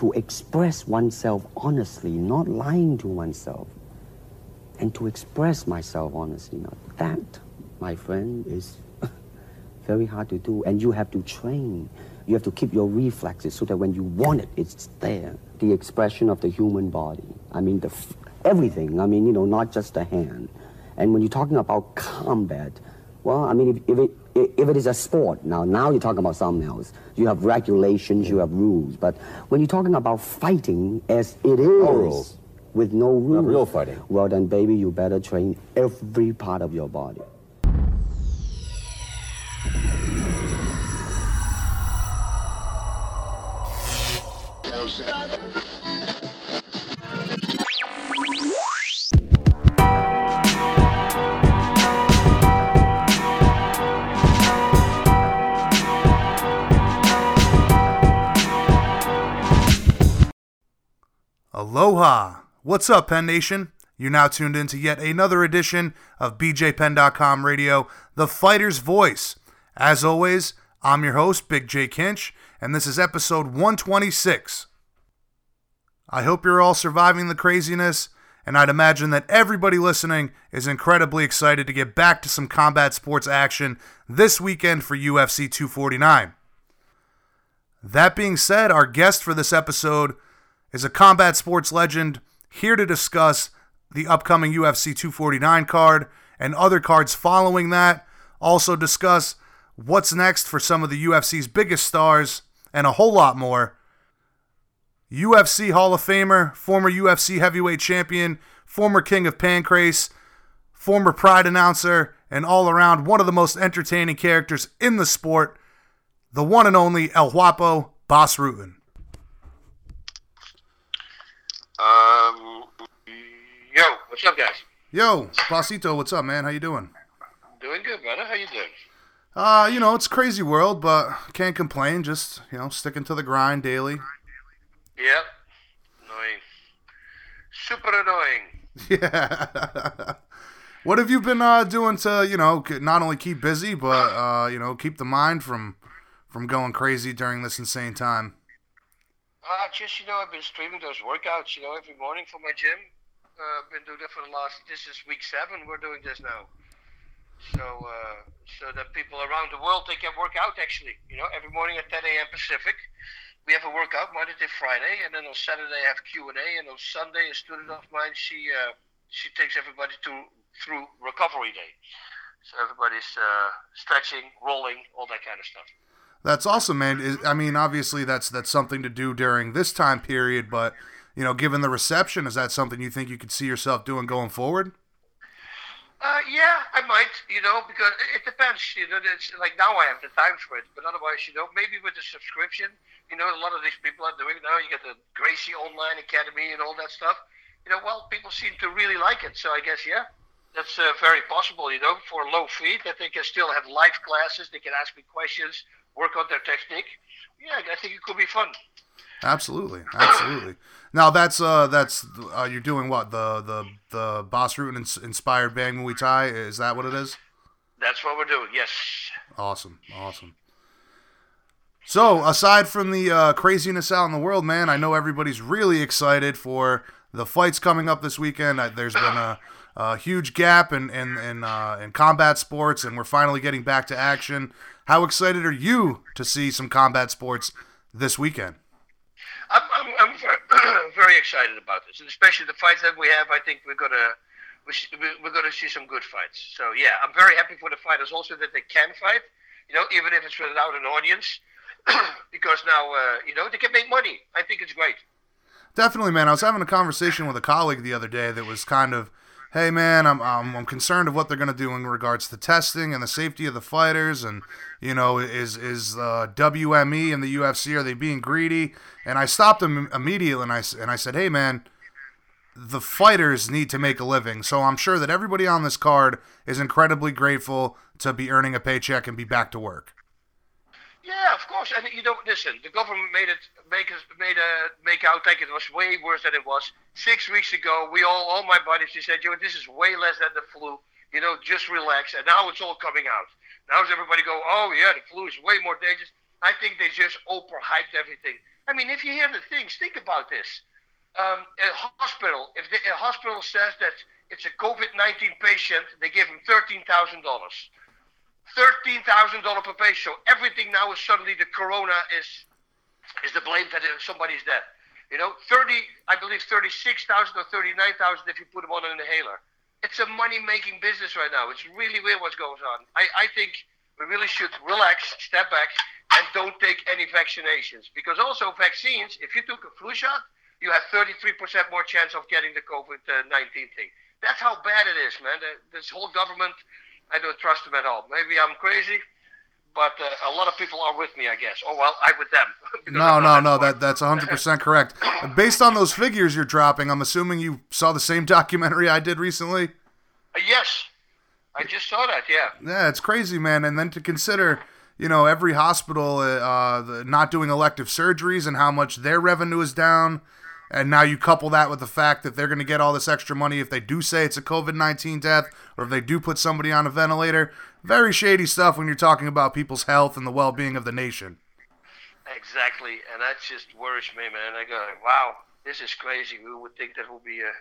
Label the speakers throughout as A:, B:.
A: to express oneself honestly, not lying to oneself, and to express myself honestly, now that, my friend, is very hard to do. And you have to train. You have to keep your reflexes so that when you want it, it's there. The expression of the human body. I mean, the everything. I mean, you know, not just the hand. And when you're talking about combat, well, I mean, if, if it if it is a sport now, now you're talking about something else. You have regulations, you have rules. But when you're talking about fighting, as it is,
B: rules.
A: with no rules,
B: real fighting.
A: Well, then, baby, you better train every part of your body.
C: What's up, Penn Nation? You're now tuned in to yet another edition of BJPenn.com Radio, the fighter's voice. As always, I'm your host, Big J Kinch, and this is episode 126. I hope you're all surviving the craziness, and I'd imagine that everybody listening is incredibly excited to get back to some combat sports action this weekend for UFC 249. That being said, our guest for this episode is a combat sports legend here to discuss the upcoming UFC 249 card and other cards following that. Also, discuss what's next for some of the UFC's biggest stars and a whole lot more. UFC Hall of Famer, former UFC heavyweight champion, former King of Pancrase, former Pride announcer, and all around one of the most entertaining characters in the sport, the one and only El Guapo Bas Rutten.
D: Um, yo, what's up, guys?
C: Yo, Bossito, what's up, man? How you doing?
D: Doing good, brother. How you doing?
C: Uh, you know, it's a crazy world, but can't complain. Just, you know, sticking to the grind daily.
D: Yep. Annoying. Super annoying.
C: Yeah. what have you been uh, doing to, you know, not only keep busy, but uh, you know, keep the mind from from going crazy during this insane time?
D: Uh, just, you know, I've been streaming those workouts, you know, every morning for my gym. Uh, been doing that for the last, this is week seven, we're doing this now. So, uh, so that people around the world, they can work out actually, you know, every morning at 10 a.m. Pacific. We have a workout Monday to Friday, and then on Saturday I have Q&A, and on Sunday a student of mine, she, uh, she takes everybody to, through recovery day. So everybody's uh, stretching, rolling, all that kind of stuff.
C: That's awesome, man. Is- I mean, obviously that's that's something to do during this time period, but you know, given the reception, is that something you think you could see yourself doing going forward?
D: Uh, yeah, I might, you know, because it, depends, you know. It's like now I have the time for it, but otherwise, you know, maybe with the subscription, you know, a lot of these people are doing now. You get the Gracie Online Academy and all that stuff. You know, well, people seem to really like it, so I guess yeah, that's uh, very possible. You know, for low fee, that they can still have live classes. They can ask me questions, work on their technique. Yeah, I think it could be fun.
C: Absolutely, absolutely. Now that's uh that's uh, you're doing what the the the Bas ins- inspired Bang Muay Thai is that what it is?
D: That's what we're doing. Yes.
C: Awesome, awesome. So aside from the uh, craziness out in the world, man, I know everybody's really excited for the fights coming up this weekend. Uh, There's been a, a huge gap in in in, uh, in combat sports, and we're finally getting back to action. How excited are you to see some combat sports this weekend?
D: I'm, I'm, I'm very, excited about this, and especially the fights that we have. I think we're gonna we're gonna see some good fights. So yeah, I'm very happy for the fighters also that they can fight. You know, even if it's without an audience, because now uh, you know they can make money. I think it's great.
C: Definitely, man. I was having a conversation with a colleague the other day that was kind of, hey man, I'm I'm, I'm concerned of what they're going to do in regards to testing and the safety of the fighters, and you know, is is uh, WME and the UFC are they being greedy? And I stopped him immediately, and I and I said, hey man, the fighters need to make a living, so I'm sure that everybody on this card is incredibly grateful to be earning a paycheck and be back to work.
D: Yeah, of course. And you don't listen. The government made it make us made a make out like it was way worse than it was. Six weeks ago, we all all my buddies they said, "Yo, this is way less than the flu. You know, just relax." And now it's all coming out. Now everybody go, "Oh yeah, the flu is way more dangerous." I think they just overhyped everything. I mean, if you hear the things, think about this. Um, a hospital, if the, a hospital says that it's a COVID-19 patient, they give him thirteen thousand dollars thirteen thousand dollar per patient. So everything now is suddenly the corona is is the blame that somebody's dead. You know, thirty, I believe thirty six thousand or thirty nine thousand if you put them on an inhaler. It's a money making business right now. It's really weird what's going on. I, I think we really should relax, step back, and don't take any vaccinations. Because also vaccines, if you took a flu shot, you have 33% more chance of getting the COVID-19 thing. That's how bad it is, man. This whole government I don't trust them at all. Maybe I'm crazy, but uh, a lot of people are with me, I guess. Oh well, I'm with them.
C: no, no, no. That that's 100 percent correct. Based on those figures you're dropping, I'm assuming you saw the same documentary I did recently.
D: Uh, yes, I just saw that. Yeah.
C: Yeah, it's crazy, man. And then to consider. You know, every hospital uh, the, not doing elective surgeries and how much their revenue is down. And now you couple that with the fact that they're going to get all this extra money if they do say it's a COVID 19 death or if they do put somebody on a ventilator. Very shady stuff when you're talking about people's health and the well being of the nation.
D: Exactly. And that just worries me, man. I go, wow, this is crazy. Who would think that will be a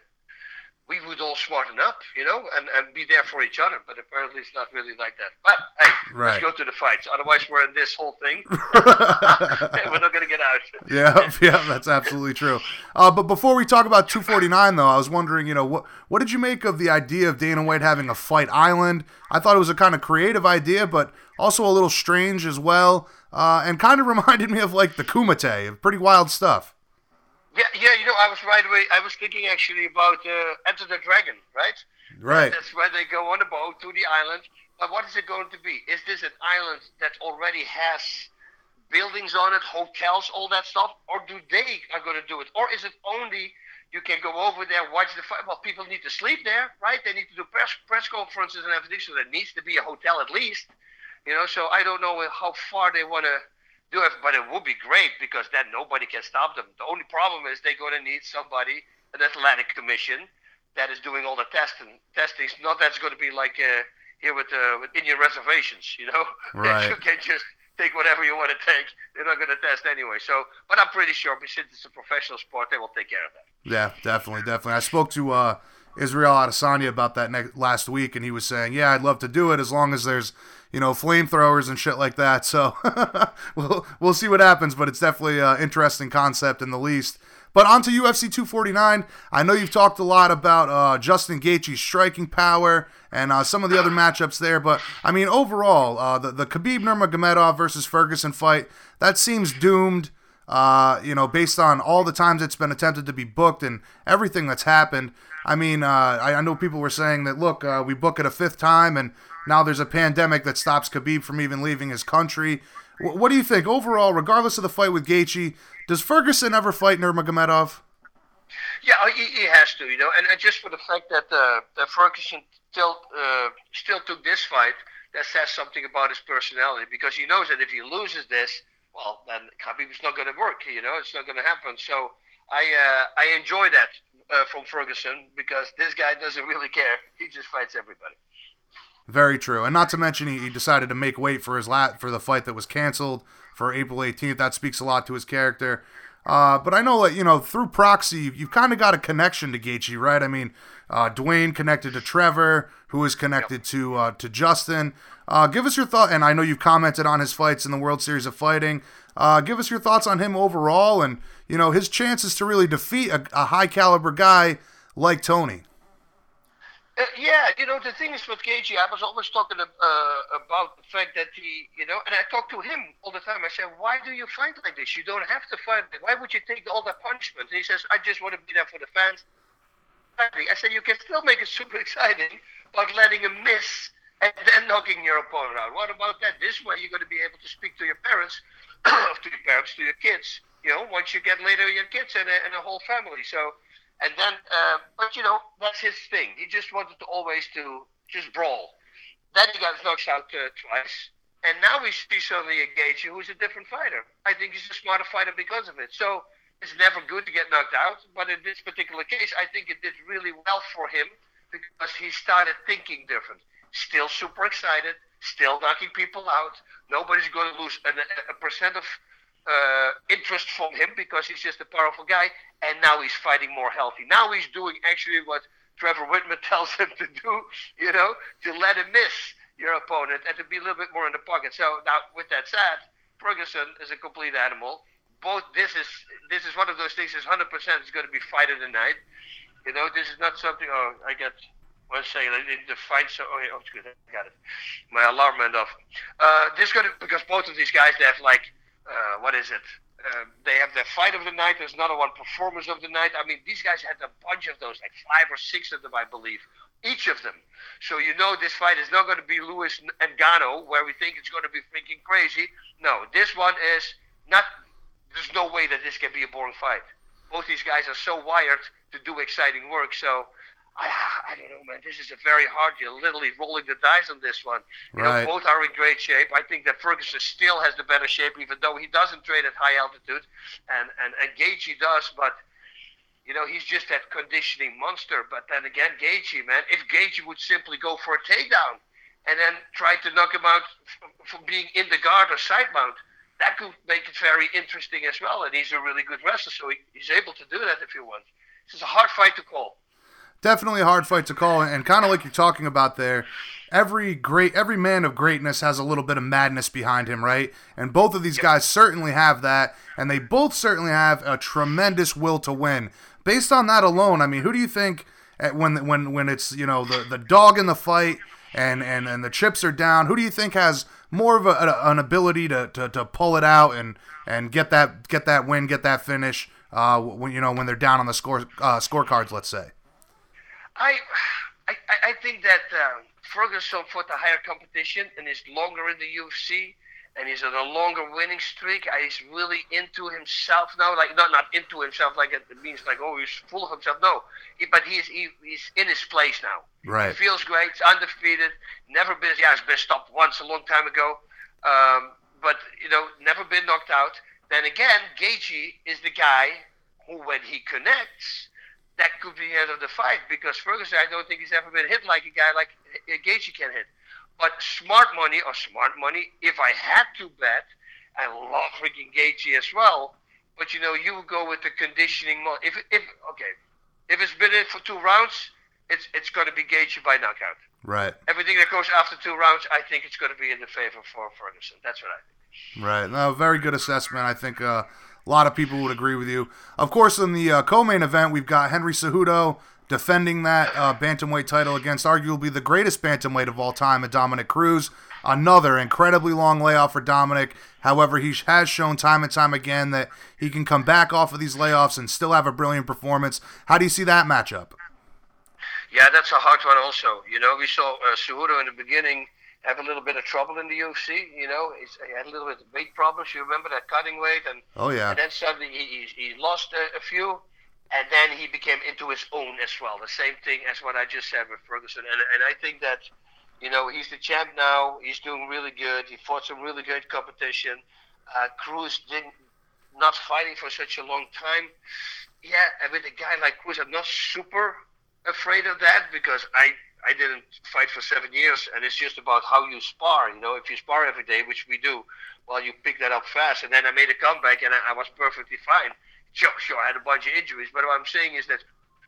D: we would all smarten up, you know, and, and be there for each other. But apparently, it's not really like that. But hey, right. let's go to the fights. Otherwise, we're in this whole thing. we're not going to get out.
C: yeah, yeah, that's absolutely true. Uh, but before we talk about 249, though, I was wondering, you know, what what did you make of the idea of Dana White having a fight island? I thought it was a kind of creative idea, but also a little strange as well, uh, and kind of reminded me of like the Kumite, of pretty wild stuff.
D: Yeah, yeah, you know, I was right away. I was thinking actually about uh, Enter the Dragon, right?
C: Right.
D: That's where they go on a boat to the island. But what is it going to be? Is this an island that already has buildings on it, hotels, all that stuff, or do they are going to do it, or is it only you can go over there, watch the fight? Well, people need to sleep there, right? They need to do press press conferences and everything, so there needs to be a hotel at least, you know. So I don't know how far they want to do it, but it would be great because then nobody can stop them. The only problem is they're going to need somebody, an athletic commission, that is doing all the testing. Testing, not that's going to be like uh, here with, uh, with Indian reservations, you know.
C: Right.
D: you can just take whatever you want to take. They're not going to test anyway. So, but I'm pretty sure since it's a professional sport, they will take care of that.
C: Yeah, definitely, definitely. I spoke to uh, Israel Adesanya about that next, last week, and he was saying, "Yeah, I'd love to do it as long as there's." You know, flamethrowers and shit like that. So we'll we'll see what happens, but it's definitely an interesting concept in the least. But on to UFC 249. I know you've talked a lot about uh, Justin Gaethje's striking power and uh, some of the other matchups there, but I mean overall, uh, the the Khabib Nurmagomedov versus Ferguson fight that seems doomed. Uh, you know, based on all the times it's been attempted to be booked and everything that's happened. I mean, uh, I, I, know people were saying that, look, uh, we book it a fifth time and now there's a pandemic that stops Khabib from even leaving his country. W- what do you think overall, regardless of the fight with Gaethje? Does Ferguson ever fight Nurmagomedov?
D: Yeah, he, he has to, you know, and, and just for the fact that uh, that Ferguson still uh, still took this fight, that says something about his personality because he knows that if he loses this, well, then Khabib is not going to work. You know, it's not going to happen. So I uh, I enjoy that uh, from Ferguson because this guy doesn't really care. He just fights everybody.
C: Very true, and not to mention he, decided to make weight for his lat for the fight that was canceled for April 18th. That speaks a lot to his character. Uh, but I know that you know through proxy, you've kind of got a connection to Gaethje, right? I mean, uh, Duane connected to Trevor, who is connected yep. to uh, to Justin. Uh, give us your thought, and I know you've commented on his fights in the World Series of Fighting. Uh, give us your thoughts on him overall, and you know his chances to really defeat a, a high caliber guy like Tony.
D: Uh, yeah, you know, the thing is with Gaethje, I was always talking uh, about the fact that he, you know, and I talk to him all the time. I said, why do you fight like this? You don't have to fight. Why would you take all that punishment? And he says, I just want to be there for the fans. I said you can still make it super exciting, by letting him miss and then knocking your opponent out. What about that? This way, you're going to be able to speak to your parents, to your parents, to your kids. You know, once you get later your kids and a, and a whole family. So, and then, uh, but you know, that's his thing. He just wanted to always to just brawl. Then he got knocked out uh, twice, and now we see suddenly a Gaethje who's a different fighter. I think he's a smarter fighter because of it. So it's never good to get knocked out, but in this particular case, I think it did really well for him because he started thinking different still super excited, still knocking people out. Nobody's going to lose a, a percent of uh, interest from him because he's just a powerful guy. And now he's fighting more healthy. Now he's doing actually what Trevor Wittman tells him to do, you know, to let him miss your opponent and to be a little bit more in the pocket. So now, with that said, Ferguson is a complete animal. Both this is this is one of those things. Is 100% is going to be fight of the night. You know, this is not something. Oh, I get one second, I need to find so. Oh, yeah, oh, it's good. I got it. My alarm went off. Uh, this going to because both of these guys they have like, uh, what is it? Uh, they have their fight of the night. There's another one, performance of the night. I mean, these guys had a bunch of those, like five or six of them, I believe, each of them. So you know this fight is not going to be Lewis and Ngannou, where we think it's going to be freaking crazy. No, this one is not. There's no way that this can be a boring fight. Both these guys are so wired to do exciting work. So I, I don't know, man. This is a very hard. You're literally rolling the dice on this one. You
C: right.
D: know, both are in great shape. I think that Ferguson still has the better shape, even though he doesn't train at high altitude, and and and Gaethje does, but. You know, he's just that conditioning monster. But then again, Gaethje, man, if Gaethje would simply go for a takedown and then try to knock him out from being in the guard or side mount, that could make it very interesting as well. And he's a really good wrestler, so he, he's able to do that if he wants. This is a hard fight to call
C: definitely a hard fight to call and kind of like you're talking about there every great every man of greatness has a little bit of madness behind him right? And both of these guys certainly have that and they both certainly have a tremendous will to win. Based on that alone i mean who do you think eh, when when when it's you know the the dog in the fight and and and the chips are down who do you think has more of a, an ability to, to, to pull it out and and get that get that win get that finish uh when you know when they're down on the score uh, scorecards let's say
D: I, I, I think that uh, Ferguson fought a higher competition and is longer in the UFC and he's on a longer winning streak. He's really into himself now. Like not not into himself like it means like oh he's full of himself. No, he, but he's he, he's in his place now.
C: Right.
D: He feels great. He's undefeated. Never been yeah he's been stopped once a long time ago. Um, but you know never been knocked out. Then again, Gaethje is the guy who when he connects that could be the end of the fight because Ferguson, I don't think he's ever been hit like a guy like Gaethje can hit. But smart money or smart money, if I had to bet, I love freaking Gaethje as well. But you know, you would go with the conditioning. Mo- if if okay, if it's been in for two rounds, it's it's going to be Gaethje by knockout.
C: Right.
D: Everything that goes after two rounds, I think it's going to be in the favor for Ferguson. That's what I think.
C: Right. No, very good assessment. I think. Uh, a lot of people would agree with you. Of course, in the uh, co-main event, we've got Henry Cejudo defending that uh, bantamweight title against arguably the greatest bantamweight of all time, Dominick Cruz. Another incredibly long layoff for Dominic. However, he has shown time and time again that he can come back off of these layoffs and still have a brilliant performance. How do you see that matchup?
D: Yeah, that's a hard one. Also, you know, we saw uh, Cejudo in the beginning have a little bit of trouble in the UFC. You know, he had a little bit of weight problems. You remember that cutting weight, and
C: oh yeah,
D: and then suddenly he he, he lost a, a, few, and then he became into his own as well. The same thing as what I just said with Ferguson, and and I think that. You know, he's the champ now. He's doing really good. He fought some really great competition. Uh, Cruz didn't not fighting for such a long time. Yeah, and with a guy like Cruz, I'm not super afraid of that because I I didn't fight for seven years, and it's just about how you spar. You know, if you spar every day, which we do, well, you pick that up fast. And then I made a comeback, and I, I was perfectly fine. Sure, sure, I had a bunch of injuries, but what I'm saying is that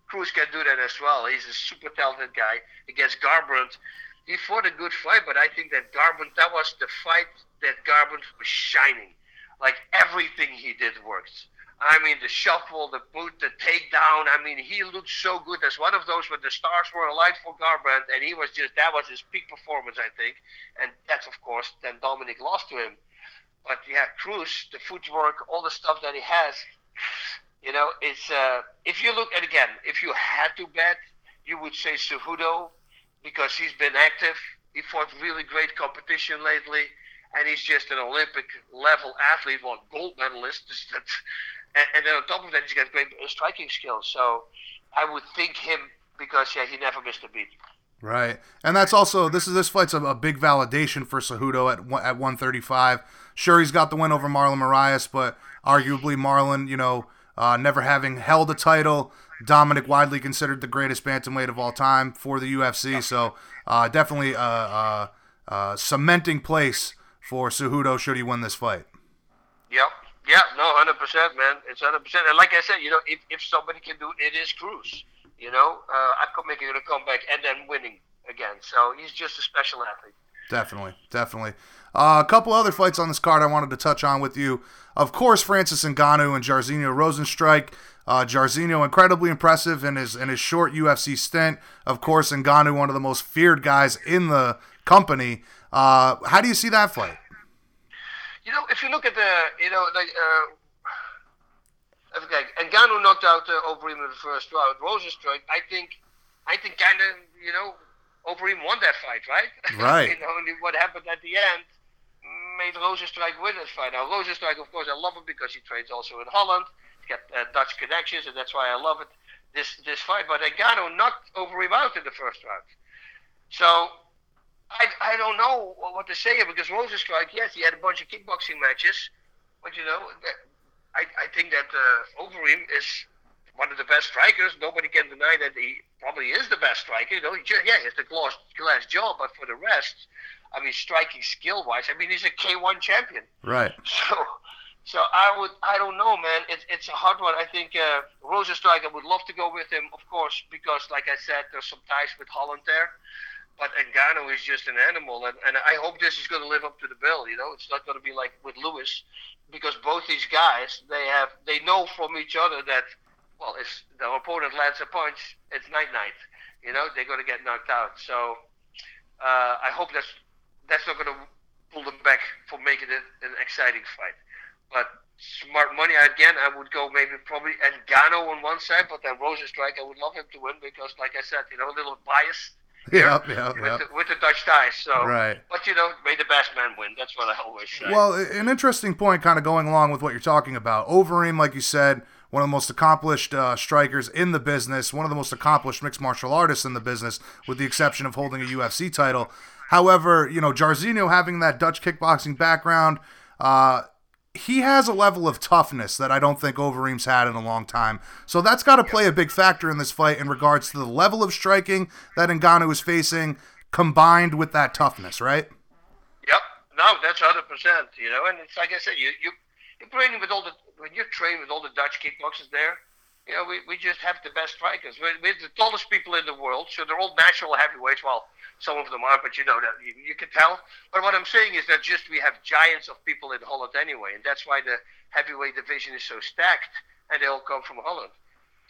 D: Cruz can do that as well. He's a super talented guy. Against Garbrandt, he fought a good fight, but I think that Garbrandt, that was the fight that Garbrandt was shining. Like everything he did worked. I mean, the shuffle, the boot, the takedown. I mean, he looked so good. As one of those where the stars were aligned for Garbrandt, and he was just that was his peak performance, I think. And that's of course then Dominic lost to him. But yeah, Cruz, the footwork, all the stuff that he has. You know, it's uh, if you look at again, if you had to bet, you would say Cejudo because he's been active. He fought really great competition lately, and he's just an Olympic level athlete, well, gold medalist. and, and then on top of that, he's got great striking skills. So I would think him because yeah, he never missed a beat.
C: Right, and that's also this is this fight's a, a big validation for Cejudo at at 135. Sure, he's got the win over Marlon Moraes, but arguably Marlon, you know, uh, never having held a title, Dominic widely considered the greatest bantamweight of all time for the UFC. So uh, definitely a, a, a, cementing place for Cejudo should he win this fight.
D: Yep. Yeah, no, hundred percent, man. It's hundred percent. And like I said, you know, if, if somebody can do it, it is Cruz. You know, uh, I'm making a comeback and then winning again. So he's just a special athlete.
C: Definitely, definitely. Uh, a couple other fights on this card I wanted to touch on with you. Of course, Francis Ngannou and Jairzinho Rozenstruik. Uh, incredibly impressive in his in his short UFC stint. Of course, Ngannou one of the most feared guys in the company. Uh, how do you see that fight?
D: You know, if you look at the, you know, like, uh, okay, Ngannou knocked out uh, Overeem in the first round. Rozenstruik, I think, I think, kind of, you know, Overeem won that fight, right?
C: Right.
D: you know, and what happened at the end made Rozenstruik win that fight. Now, Rozenstruik, of course, I love him because he trains also in Holland. He's got uh, Dutch connections, and that's why I love it. This this fight, but Ngannou knocked Overeem out in the first round. So I, I don't know what to say here because Rozenstruik, yes, he had a bunch of kickboxing matches, but you know, I, I think that uh, Overeem is one of the best strikers. Nobody can deny that he probably is the best striker. You know, he just, yeah, he has the glass, glass jaw, but for the rest, I mean, striking skill wise, I mean, he's a K1 champion.
C: Right.
D: So, so I would, I don't know, man. It's it's a hard one. I think uh, Rozenstruik, I would love to go with him, of course, because like I said, there's some ties with Holland there. But Ngannou is just an animal, and, and I hope this is going to live up to the bill. You know, it's not going to be like with Lewis, because both these guys they have they know from each other that well, if the opponent lands a punch, it's night night. You know, they're going to get knocked out. So uh, I hope that's that's not going to pull them back from making it an exciting fight. But smart money again, I would go maybe probably Ngannou on one side, but then Rozenstruik, I would love him to win because, like I said, you know, a little biased
C: yeah, yeah,
D: with, The, with the Dutch ties. So,
C: right.
D: But you know, may the best man win. That's what I always say.
C: Well, an interesting point, kind of going along with what you're talking about. Overeem, like you said, one of the most accomplished uh, strikers in the business, one of the most accomplished mixed martial artists in the business, with the exception of holding a UFC title. However, you know, Jairzinho having that Dutch kickboxing background, uh, he has a level of toughness that I don't think Overeem's had in a long time. So that's got to play a big factor in this fight in regards to the level of striking that Ngannou is facing, combined with that toughness, right?
D: Yep. No, that's hundred percent. You know, and it's like I said, you you you're training with all the when you're training with all the Dutch kickboxers there. You know, we, we just have the best strikers. We're, we're the tallest people in the world, so they're all natural heavyweights. Well, some of them are, but you know that you, you can tell. But what I'm saying is that just we have giants of people in Holland anyway, and that's why the heavyweight division is so stacked, and they all come from Holland.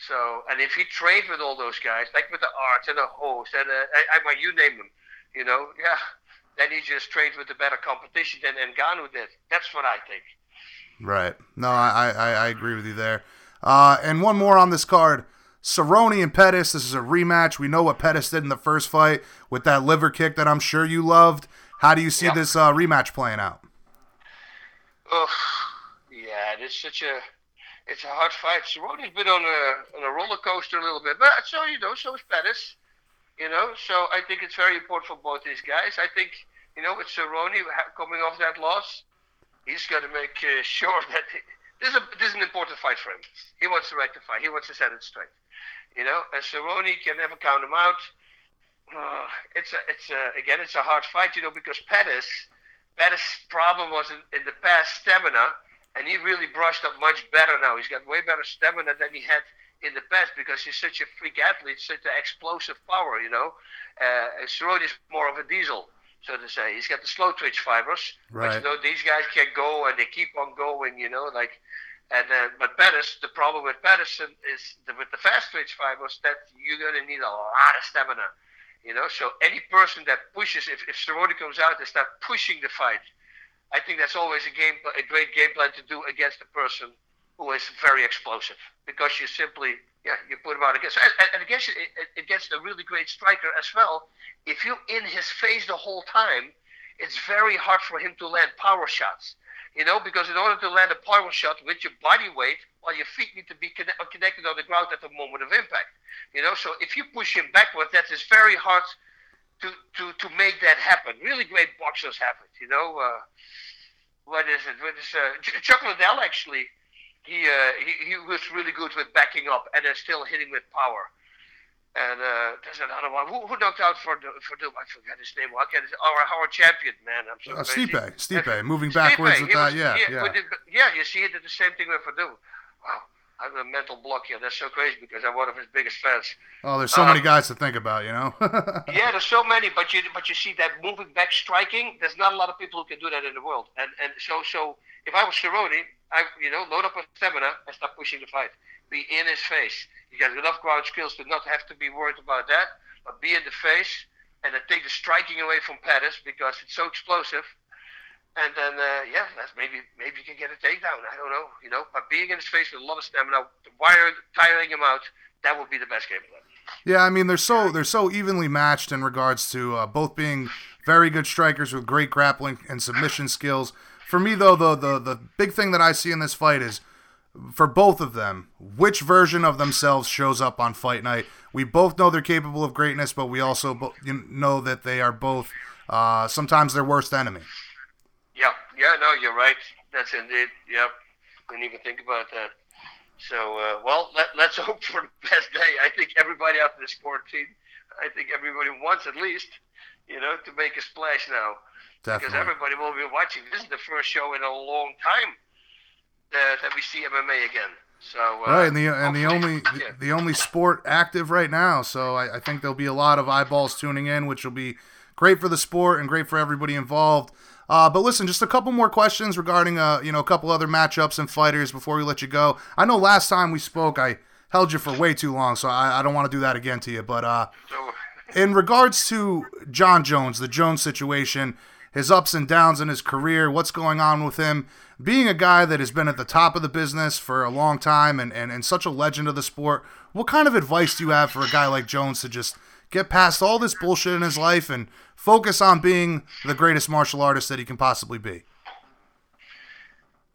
D: So, and if he trained with all those guys, like with the Aerts and the Hoost and uh, I, I, you name them, you know, yeah, then he just trained with the better competition than Ngannou did. That's what I think.
C: Right. No, I I, I agree with you there. Uh, and one more on this card. Cerrone and Pettis. This is a rematch. We know what Pettis did in the first fight with that liver kick that I'm sure you loved. How do you see this uh, rematch playing out?
D: Oh, yeah, it's such a it's a hard fight. Cerrone's been on a on a roller coaster a little bit, but so you know, so is Pettis. You know, so I think it's very important for both these guys. I think you know with Cerrone coming off that loss, he's got to make uh, sure that he, this is a, this is an important fight for him. He wants to rectify. He wants to set it straight. You know, and Cerrone can never count him out. Uh, it's a, it's a, again, it's a hard fight, you know, because Pettis, Pettis' problem was in, in the past stamina, and he really brushed up much better now. He's got way better stamina than he had in the past because he's such a freak athlete, such an explosive power, you know. Uh, Cerrone is more of a diesel, so to say. He's got the slow twitch fibers,
C: right.
D: but you know these guys can go and they keep on going, you know, like and uh, but Pettis, the problem with Patterson is the, with the fast twitch fibers that you're gonna need a lot of stamina. You know, so any person that pushes, if if Cerrone comes out and start pushing the fight, I think that's always a game, a great game plan to do against a person who is very explosive because you simply yeah you put him out against and, against against a really great striker as well. If you in his face the whole time, it's very hard for him to land power shots. You know, because in order to land a power shot with your body weight, well, your feet need to be connect, connected on the ground at the moment of impact. You know, so if you push him backwards, that is very hard to, to, to make that happen. Really great boxers have it. You know, uh, what is it? What is uh, Chuck Liddell actually? He, uh, he he was really good with backing up and then still hitting with power. And uh, there's another one. Who, who knocked out for the for the I forget his name. What can our our champion man? I'm so
C: uh, Stipe, Stipe, moving backwards
D: Stipe,
C: with that. Yeah,
D: yeah,
C: yeah.
D: The, yeah. You see, he did the same thing with Werdum. Wow, I'm a mental block here. That's so crazy because I'm one of his biggest fans.
C: Oh, there's so
D: Um,
C: many guys to think about, you know.
D: Yeah, there's so many, but you but you see that moving back striking. There's not a lot of people who can do that in the world. And and so so if I was Cerrone, I you know load up on stamina and start pushing the fight. Be in his face. You got enough ground skills to not have to be worried about that, but be in the face and then take the striking away from Pettis because it's so explosive. And then uh, yeah, that's maybe maybe you can get a takedown. I don't know, you know. But being in his face with a lot of stamina, wire tiring him out, that would be the best game plan.
C: Yeah, I mean they're so they're so evenly matched in regards to uh, both being very good strikers with great grappling and submission skills. For me though, the the the big thing that I see in this fight is for both of them, which version of themselves shows up on fight night. We both know they're capable of greatness, but we also bo- know that they are both uh, sometimes their worst enemy.
D: Yeah, yeah, no, you're right. That's indeed. Yep. Didn't even think about that. So, uh, well, let, let's hope for the best day. I think everybody after this quarantine, I think everybody wants at least, you know, to make a splash now. Because everybody will be watching. This is the first show in a long time that, that we see MMA again. So, uh,
C: Right, and the and the only the,
D: yeah.
C: the only sport active right now. So I, I think there'll be a lot of eyeballs tuning in, which will be great for the sport and great for everybody involved. Uh, but listen, just a couple more questions regarding uh, you know a couple other matchups and fighters before we let you go. I know last time we spoke, I held you for way too long, so I, I don't want to do that again to you. But uh, in regards to Jon Jones, the Jones situation, his ups and downs in his career, what's going on with him, being a guy that has been at the top of the business for a long time and, and, and such a legend of the sport, what kind of advice do you have for a guy like Jones to just get past all this bullshit in his life and focus on being the greatest martial artist that he can possibly be?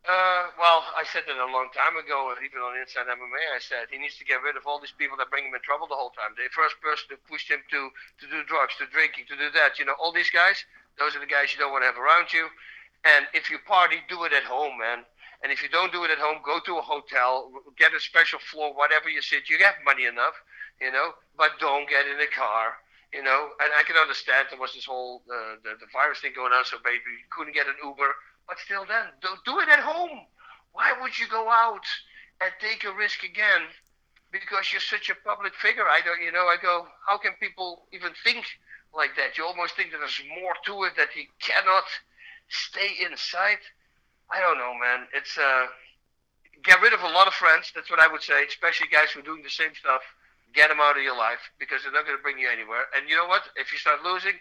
D: Uh, well, I said that a long time ago, even on Inside MMA. I said he needs to get rid of all these people that bring him in trouble the whole time. The first person who pushed him to to do drugs, to drinking, to do that. You know, all these guys. Those are the guys you don't want to have around you. And if you party, do it at home, man. And if you don't do it at home, go to a hotel, get a special floor, whatever you sit. You have money enough, you know, but don't get in a car. You know, and I can understand there was this whole uh, the, the virus thing going on, so maybe you couldn't get an Uber. But still, then do, do it at home. Why would you go out and take a risk again? Because you're such a public figure. I don't, you know, I go, how can people even think like that? You almost think that there's more to it that he cannot stay inside. I don't know, man. It's uh, get rid of a lot of friends. That's what I would say, especially guys who are doing the same stuff. Get them out of your life because they're not going to bring you anywhere. And you know what? If you start losing,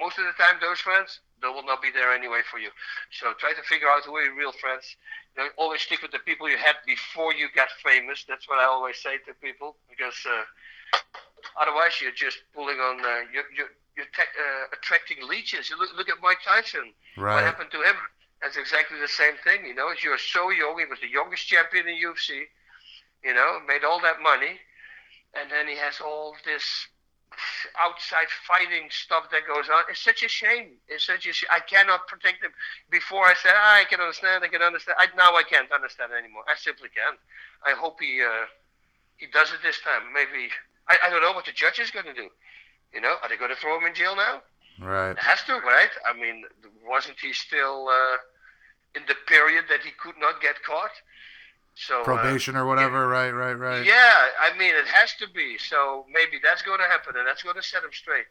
D: most of the time those friends they will not be there anyway for you. So try to figure out who are your real friends. You know, always stick with the people you had before you got famous. That's what I always say to people because uh, otherwise you're just pulling on uh, you're you're, you're te- uh, attracting leeches. You look look at Mike Tyson.
C: Right.
D: What happened to him? That's exactly the same thing. You know, you were so young. He was the youngest champion in UFC. You know, made all that money, and then he has all this outside fighting stuff that goes on. It's such a shame. It's such a sh- I cannot protect him. Before I said ah, I can understand, I can understand. I, now I can't understand anymore. I simply can't. I hope he uh, he does it this time. Maybe I, I don't know what the judge is going to do. You know, are they going to throw him in jail now?
C: Right.
D: It has to, right? I mean, wasn't he still uh, in the period that he could not get caught? So uh,
C: Probation or whatever. Right. Right. Right.
D: yeah, I mean, it has to be. So maybe that's going to happen, and that's going to set him straight.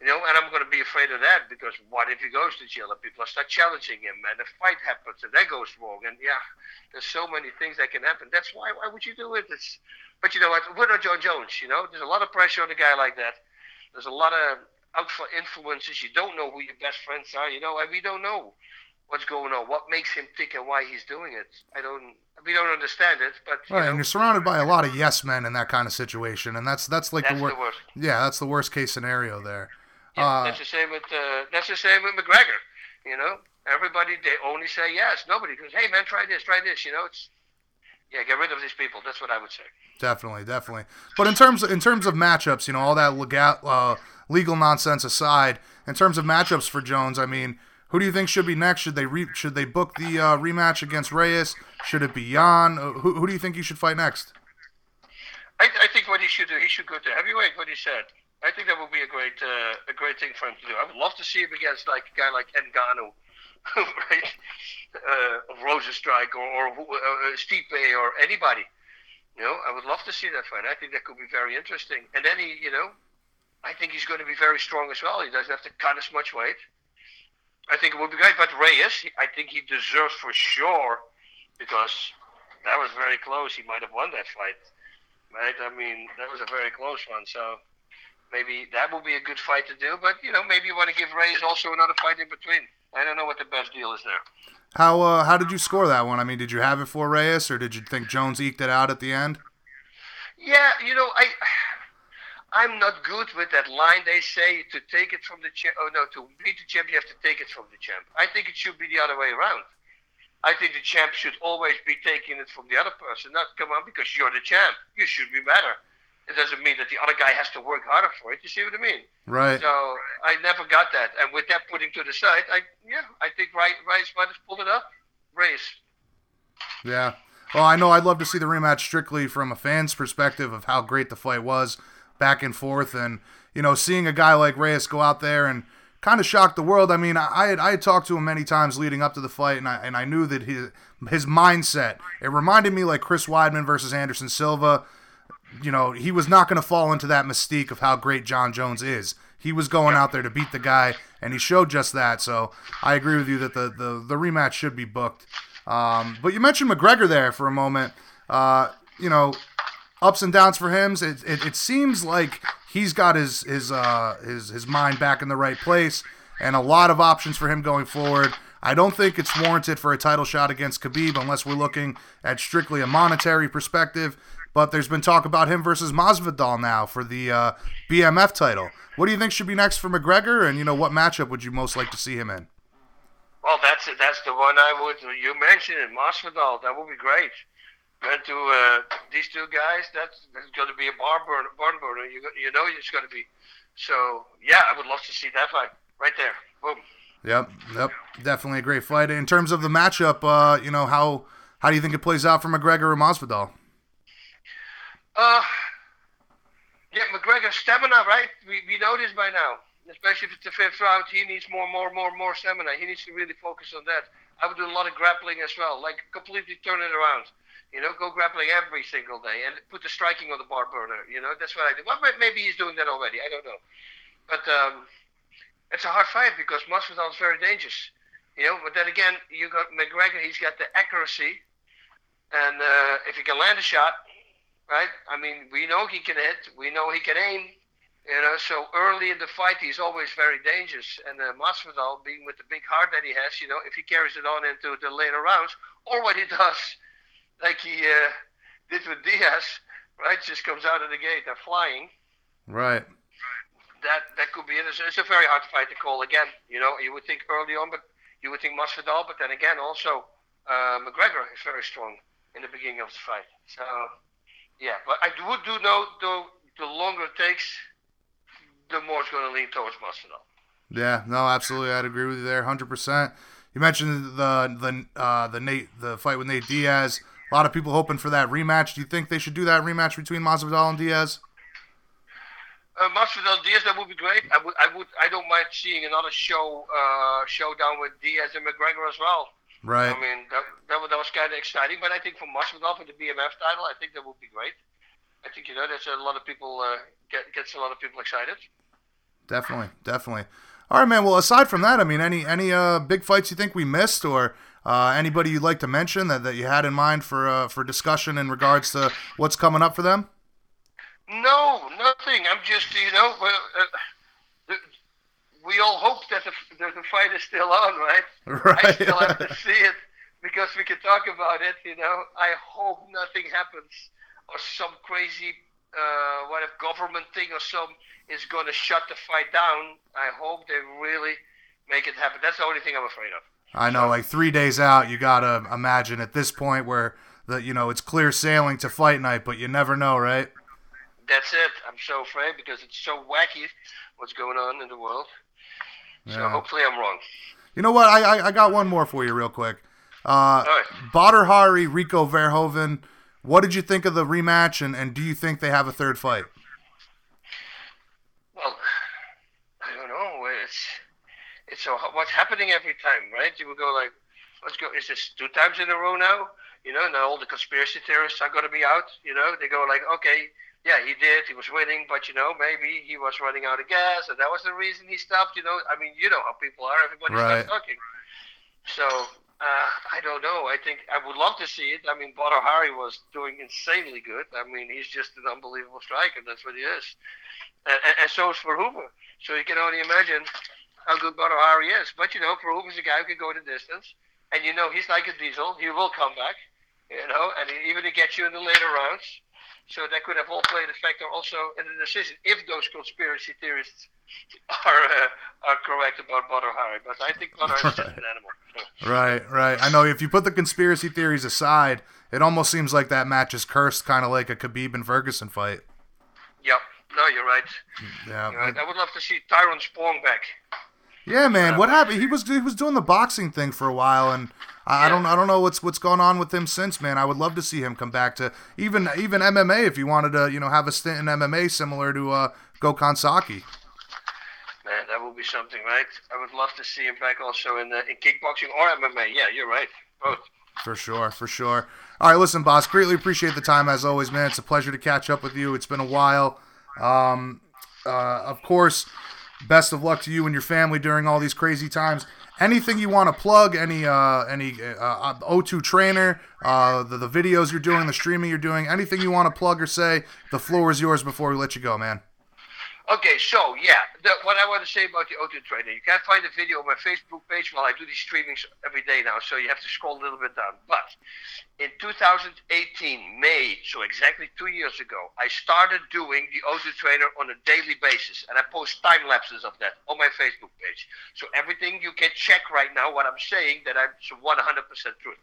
D: You know, and I'm going to be afraid of that because what if he goes to jail and people start challenging him, and a fight happens, and that goes wrong, and yeah, there's so many things that can happen. That's why why would you do it? It's, but you know what? We're not Jon Jones. You know, there's a lot of pressure on a guy like that. There's a lot of out for influences. You don't know who your best friends are. You know, and we don't know what's going on, what makes him think, and why he's doing it. I don't. We don't understand it, but
C: Right,
D: you
C: and
D: know,
C: you're surrounded by a lot of yes men in that kind of situation, and that's that's like
D: that's
C: the
D: the
C: worst. Yeah, that's the worst case scenario there.
D: Yeah,
C: Uh,
D: that's the same with uh, that's the same with McGregor. You know, everybody they only say yes. Nobody goes, "Hey man, try this, try this." You know, it's yeah, get rid of these people. That's what I would say.
C: Definitely, definitely. But in terms in terms of matchups, you know, all that legal uh, legal nonsense aside, in terms of matchups for Jones, I mean, who do you think should be next? Should they re- should they book the uh, rematch against Reyes? Should it be Jan? Uh, Who, who do you think he should fight next?
D: I, I think what he should do, he should go to heavyweight. What he said. I think that would be a great uh, a great thing for him to do. I would love to see him against like a guy like Ngannou, right? Uh, Rozenstruik or, or uh, Stipe or anybody. You know, I would love to see that fight. I think that could be very interesting. And then he, you know, I think he's going to be very strong as well. He doesn't have to cut as much weight. I think it would be great. But Reyes, I think he deserves for sure because that was very close. He might have won that fight, right? I mean, that was a very close one. So maybe that will be a good fight to do. But you know, maybe you want to give Reyes also another fight in between. I don't know what the best deal is there.
C: How uh, how did you score that one? I mean, did you have it for Reyes, or did you think Jones eked it out at the end?
D: Yeah, you know, I I'm not good with that line they say to take it from the champ. Oh no, to beat the champ, you have to take it from the champ. I think it should be the other way around. I think the champ should always be taking it from the other person. Not come on because you're the champ. You should be better. It doesn't mean that the other guy has to work harder for it. You see what I mean?
C: Right.
D: So I never got that. And with that putting to the side, I yeah, I think Rice Rice might have pulled it up. Race.
C: Yeah. Well, I know I'd love to see the rematch strictly from a fan's perspective of how great the fight was, back and forth, and you know, seeing a guy like Reyes go out there and kind of shock the world. I mean, I I had, I had talked to him many times leading up to the fight, and I and I knew that his his mindset. It reminded me like Chris Weidman versus Anderson Silva. You know, he was not going to fall into that mystique of how great Jon Jones is. He was going out there to beat the guy, and he showed just that. So I agree with you that the the, the rematch should be booked. Um, but you mentioned McGregor there for a moment. Uh, you know, ups and downs for him. It, it, it seems like he's got his his uh, his his mind back in the right place, and a lot of options for him going forward. I don't think it's warranted for a title shot against Khabib unless we're looking at strictly a monetary perspective. But there's been talk about him versus Masvidal now for the uh, BMF title. What do you think should be next for McGregor? And you know, what matchup would you most like to see him in?
D: Well, that's that's the one I would. You mentioned it, Masvidal. That would be great. Went to uh, these two guys. That's that's going to be a bar burner, barn burner. You you know it's going to be. So yeah, I would love to see that fight right there. Boom.
C: Yep, yep, definitely a great fight. In terms of the matchup, uh, you know how how do you think it plays out for McGregor and Masvidal?
D: Uh, yeah, McGregor stamina, right? We we know this by now. Especially if it's the fifth round, he needs more, more, more, more stamina. He needs to really focus on that. I would do a lot of grappling as well, like completely turn it around. You know, go grappling every single day and put the striking on the bar burner. You know, that's what I do. Well, maybe he's doing that already. I don't know. But um, it's a hard fight because Masvidal is very dangerous. You know, but then again, you got McGregor. He's got the accuracy, and uh, if he can land a shot, right? I mean, we know he can hit. We know he can aim. You know, so early in the fight, he's always very dangerous. And uh, Masvidal, being with the big heart that he has, you know, if he carries it on into the later rounds, or what he does, like he uh, did with Diaz, right? Just comes out of the gate they're flying.
C: Right.
D: That that could be it. It's, it's a very hard fight to call again. You know, you would think early on, but you would think Masvidal, but then again, also uh, McGregor is very strong in the beginning of the fight. So, yeah, but I would do know though the longer it takes, the more it's going to lean towards Masvidal.
C: Yeah, no, absolutely, I'd agree with you there, hundred percent. You mentioned the the uh, the Nate the fight with Nate Diaz. A lot of people hoping for that rematch. Do you think they should do that rematch between Masvidal and Diaz?
D: Uh, Masvidal Diaz, that would be great. I would, I would, I don't mind seeing another show uh, showdown with Diaz and McGregor as well.
C: Right.
D: I mean, that, that, was- that was kind of exciting. But I think for Masvidal for the BMF title, I think that would be great. I think you know that's a lot of people uh, get gets a lot of people excited.
C: Definitely, definitely. All right, man. Well, aside from that, I mean, any any uh, big fights you think we missed, or uh, anybody you'd like to mention that, that you had in mind for uh, for discussion in regards to what's coming up for them?
D: No, nothing. I'm just you know, uh, we all hope that the, that the fight is still on, right?
C: Right.
D: I still have to see it because we can talk about it. You know, I hope nothing happens or some crazy uh, what if government thing or some is going to shut the fight down. I hope they really make it happen. That's the only thing I'm afraid of.
C: I know, like three days out, you gotta imagine at this point where the you know it's clear sailing to fight night, but you never know, right?
D: That's it. I'm so afraid because it's so wacky what's going on in the world. So
C: Yeah.
D: hopefully I'm wrong.
C: You know what? I I, I got one more for you, real quick. Uh,
D: All right.
C: Badr Hari, Rico Verhoeven. What did you think of the rematch, and, and do you think they have a third fight?
D: Well, I don't know. It's it's so what's happening every time, right? You will go like, let's go. Is this two times in a row now? You know, now all the conspiracy theorists are going to be out. You know, they go like, okay, yeah, he did. He was winning, but you know, maybe he was running out of gas, and that was the reason he stopped. You know, I mean, you know how people are. Everybody
C: Right.
D: starts talking. So uh, I don't know. I think I would love to see it. I mean, Badr Hari was doing insanely good. I mean, he's just an unbelievable striker. That's what he is. And, and, and so is Verhoeven. So you can only imagine how good Hari is. But you know, Verhoeven's a guy who can go the distance, and you know he's like a diesel. He will come back. You know, and he, even to get you in the later rounds. So that could have all played a factor also in the decision if those conspiracy theorists are uh, are correct about Badr Hari. But I think Badr is just an animal.
C: Right, right. I know if you put the conspiracy theories aside, it almost seems like that match is cursed, kind of like a Khabib and Ferguson fight.
D: Yep. No, you're right.
C: Yeah,
D: You're right. I would love to see Tyrone Spong back.
C: Yeah, man. What happened? He was he was doing the boxing thing for a while, and I, I don't I don't know what's what's gone on with him since, man. I would love to see him come back to even even MMA if you wanted to, you know, have a stint in MMA similar to uh, Gokhan Saki.
D: Man, that would be something, right? I would love to see him back also in uh, in kickboxing or MMA. Yeah, you're right. Both.
C: For sure, for sure. All right, listen, Bas. Greatly appreciate the time as always, man. It's a pleasure to catch up with you. It's been a while. Um, uh, of course, best of luck to you and your family during all these crazy times. Anything you want to plug? Any uh, any uh, O2 trainer? Uh, the the videos you're doing, the streaming you're doing. Anything you want to plug or say? The floor is yours before we let you go, man.
D: Okay, so yeah, the, what I want to say about the O2 trainer, you can't find the video on my Facebook page. Well, I do these streamings every day now, so you have to scroll a little bit down. But in 2018, May, so exactly two years ago, I started doing the O2 trainer on a daily basis, and I post time lapses of that on my Facebook page. So everything you can check right now, what I'm saying, that I'm 100% truth.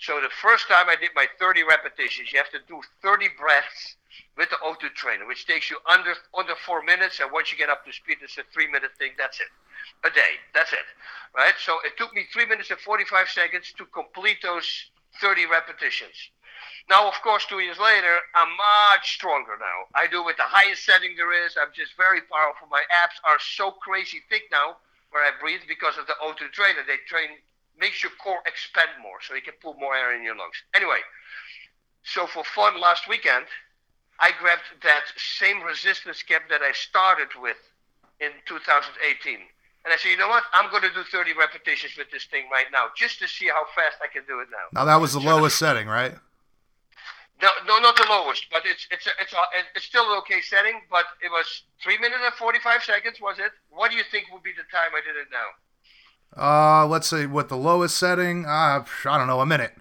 D: So the first time I did my 30 repetitions, you have to do 30 breaths with the O2 trainer, which takes you under under four minutes. And once you get up to speed, it's a three minute thing. That's it, a day. That's it, right? So it took me three minutes and 45 seconds to complete those 30 repetitions. Now, of course, two years later, I'm much stronger now. I do with the highest setting there is. I'm just very powerful. My abs are so crazy thick now where I breathe because of the O2 trainer. They train makes your core expand more, so you can put more air in your lungs. Anyway, so for fun last weekend, I grabbed that same resistance cap that I started with in 2018. And I said, you know what? I'm going to do 30 repetitions with this thing right now, just to see how fast I can do it now.
C: Now that was the lowest setting, right?
D: No, no, not the lowest, but it's it's a, it's a, it's still an okay setting. But it was three minutes and 45 seconds, was it? What do you think would be the time I did it now?
C: Uh, let's say what the lowest setting. Uh, I don't know, a minute.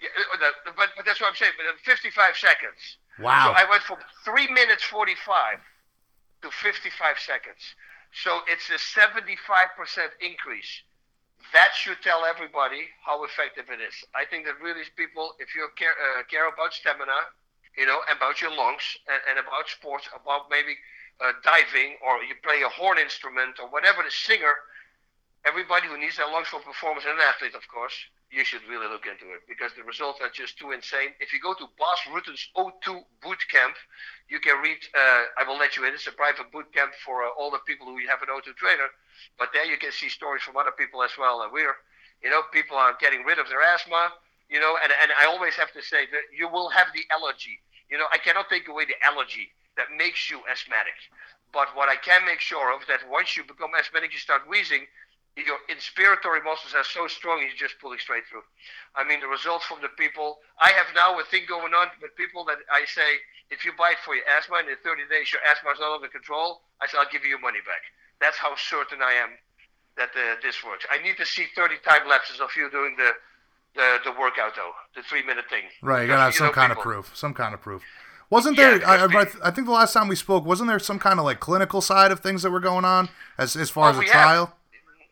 D: Yeah, uh, the- but, but that's what I'm saying. But uh, 55 seconds.
C: Wow.
D: So I went from three minutes 45 to 55 seconds. So it's a 75% increase. That should tell everybody how effective it is. I think that really people, if you care, uh, care about stamina, you know, about your lungs and, and about sports, about maybe uh, diving or you play a horn instrument or whatever the singer, everybody who needs a for performance and an athlete, of course, you should really look into it because the results are just too insane. If you go to Bas Rutten's O2 boot camp, you can read. Uh, I will let you in. It's a private boot camp for uh, all the people who have an O2 trainer. But there you can see stories from other people as well. And we're, you know, people are getting rid of their asthma. You know, and and I always have to say that you will have the allergy. You know, I cannot take away the allergy that makes you asthmatic. But what I can make sure of is that once you become asthmatic, you start wheezing your inspiratory muscles are so strong you're just pulling straight through. I mean, the results from the people. I have now a thing going on with people that I say, if you buy it for your asthma and in 30 days your asthma is not under control, I say, I'll give you your money back. That's how certain I am that uh, this works. I need to see 30 time lapses of you doing the the, the workout though, the three minute thing.
C: Right, you gotta have some kind of proof. Some kind of proof. Wasn't
D: Yeah,
C: there? I, I, I think the last time we spoke, wasn't there some kind of like clinical side of things that were going on as as far
D: Oh,
C: as a trial?
D: have.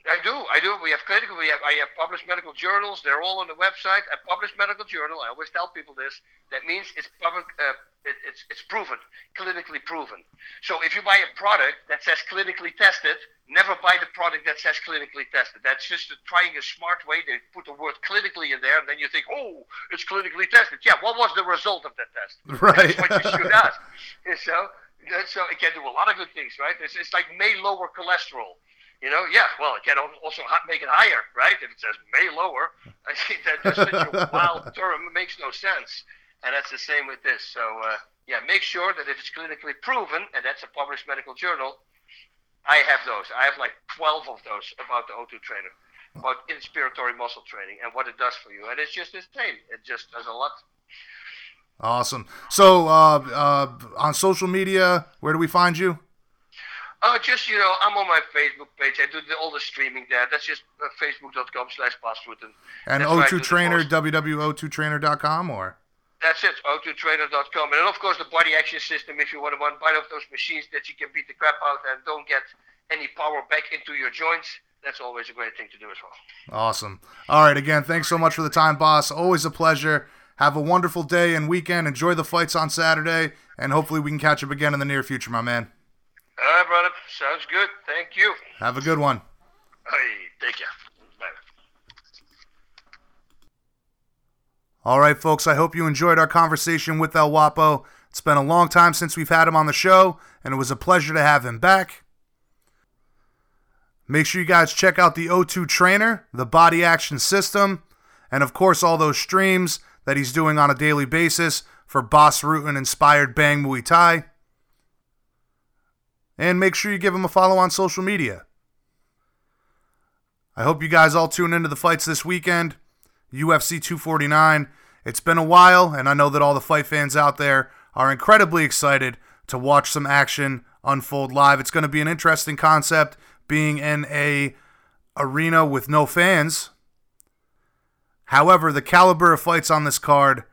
D: I do, I do. We have clinical. We have. I have published medical journals. They're all on the website. A published medical journal. I always tell people this. That means it's public. Uh, it, it's it's proven, clinically proven. So if you buy a product that says clinically tested, never buy the product that says clinically tested. That's just a, trying a smart way. They put the word clinically in there, and then you think, oh, it's clinically tested. Yeah, what was the result of that test?
C: Right.
D: That's what you should ask. So, so it can do a lot of good things, right? It's, it's like may lower cholesterol. You know, yeah. Well, it can also make it higher, right? If it says may lower, I think that that's such a wild term. Makes no sense. And that's the same with this. So, uh, yeah, make sure that if it's clinically proven, and that's a published medical journal, I have those. I have like 12 of those about the O2 trainer, about inspiratory muscle training and what it does for you. And it's just the same. It just does a lot.
C: Awesome. So uh, uh, on social media, where do we find you?
D: Uh, just, you know, I'm on my Facebook page. I do the, all the streaming there. That's just uh, facebook.com slash BasRutten.
C: And
D: That's where I
C: O2 Trainer,
D: most.
C: www.o2trainer.com or
D: That's it, o2trainer.com. And then, of course, the body action system if you want to buy one of those machines that you can beat the crap out and don't get any power back into your joints. That's always a great thing to do as well.
C: awesome. All right, again, thanks so much for the time, Bas. Always a pleasure. Have a wonderful day and weekend. Enjoy the fights on Saturday, and hopefully we can catch up again in the near future, my man.
D: All right, brother. Sounds good. Thank you.
C: Have a good one.
D: Hey, take care. Bye.
C: All right, folks, I hope you enjoyed our conversation with El Guapo. It's been a long time since we've had him on the show, and it was a pleasure to have him back. Make sure you guys check out the O2 Trainer, the body action system, and of course, all those streams that he's doing on a daily basis for Bas Rutten inspired Bang Muay Thai. And make sure you give him a follow on social media. I hope you guys all tune into the fights this weekend. UFC 249. It's been a while, and I know that all the fight fans out there are incredibly excited to watch some action unfold live. It's going to be an interesting concept being in a arena with no fans. However, the caliber of fights on this card,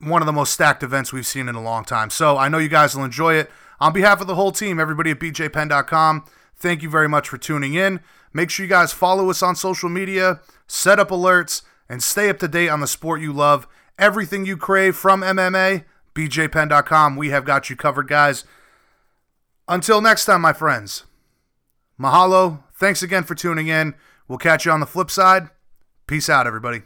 C: one of the most stacked events we've seen in a long time. So I know you guys will enjoy it. On behalf of the whole team, everybody at bjpenn.com, thank you very much for tuning in. Make sure you guys follow us on social media, set up alerts, and stay up to date on the sport you love. Everything you crave from MMA, bjpenn.com. We have got you covered, guys. Until next time, my friends. Mahalo. Thanks again for tuning in. We'll catch you on the flip side. Peace out, everybody.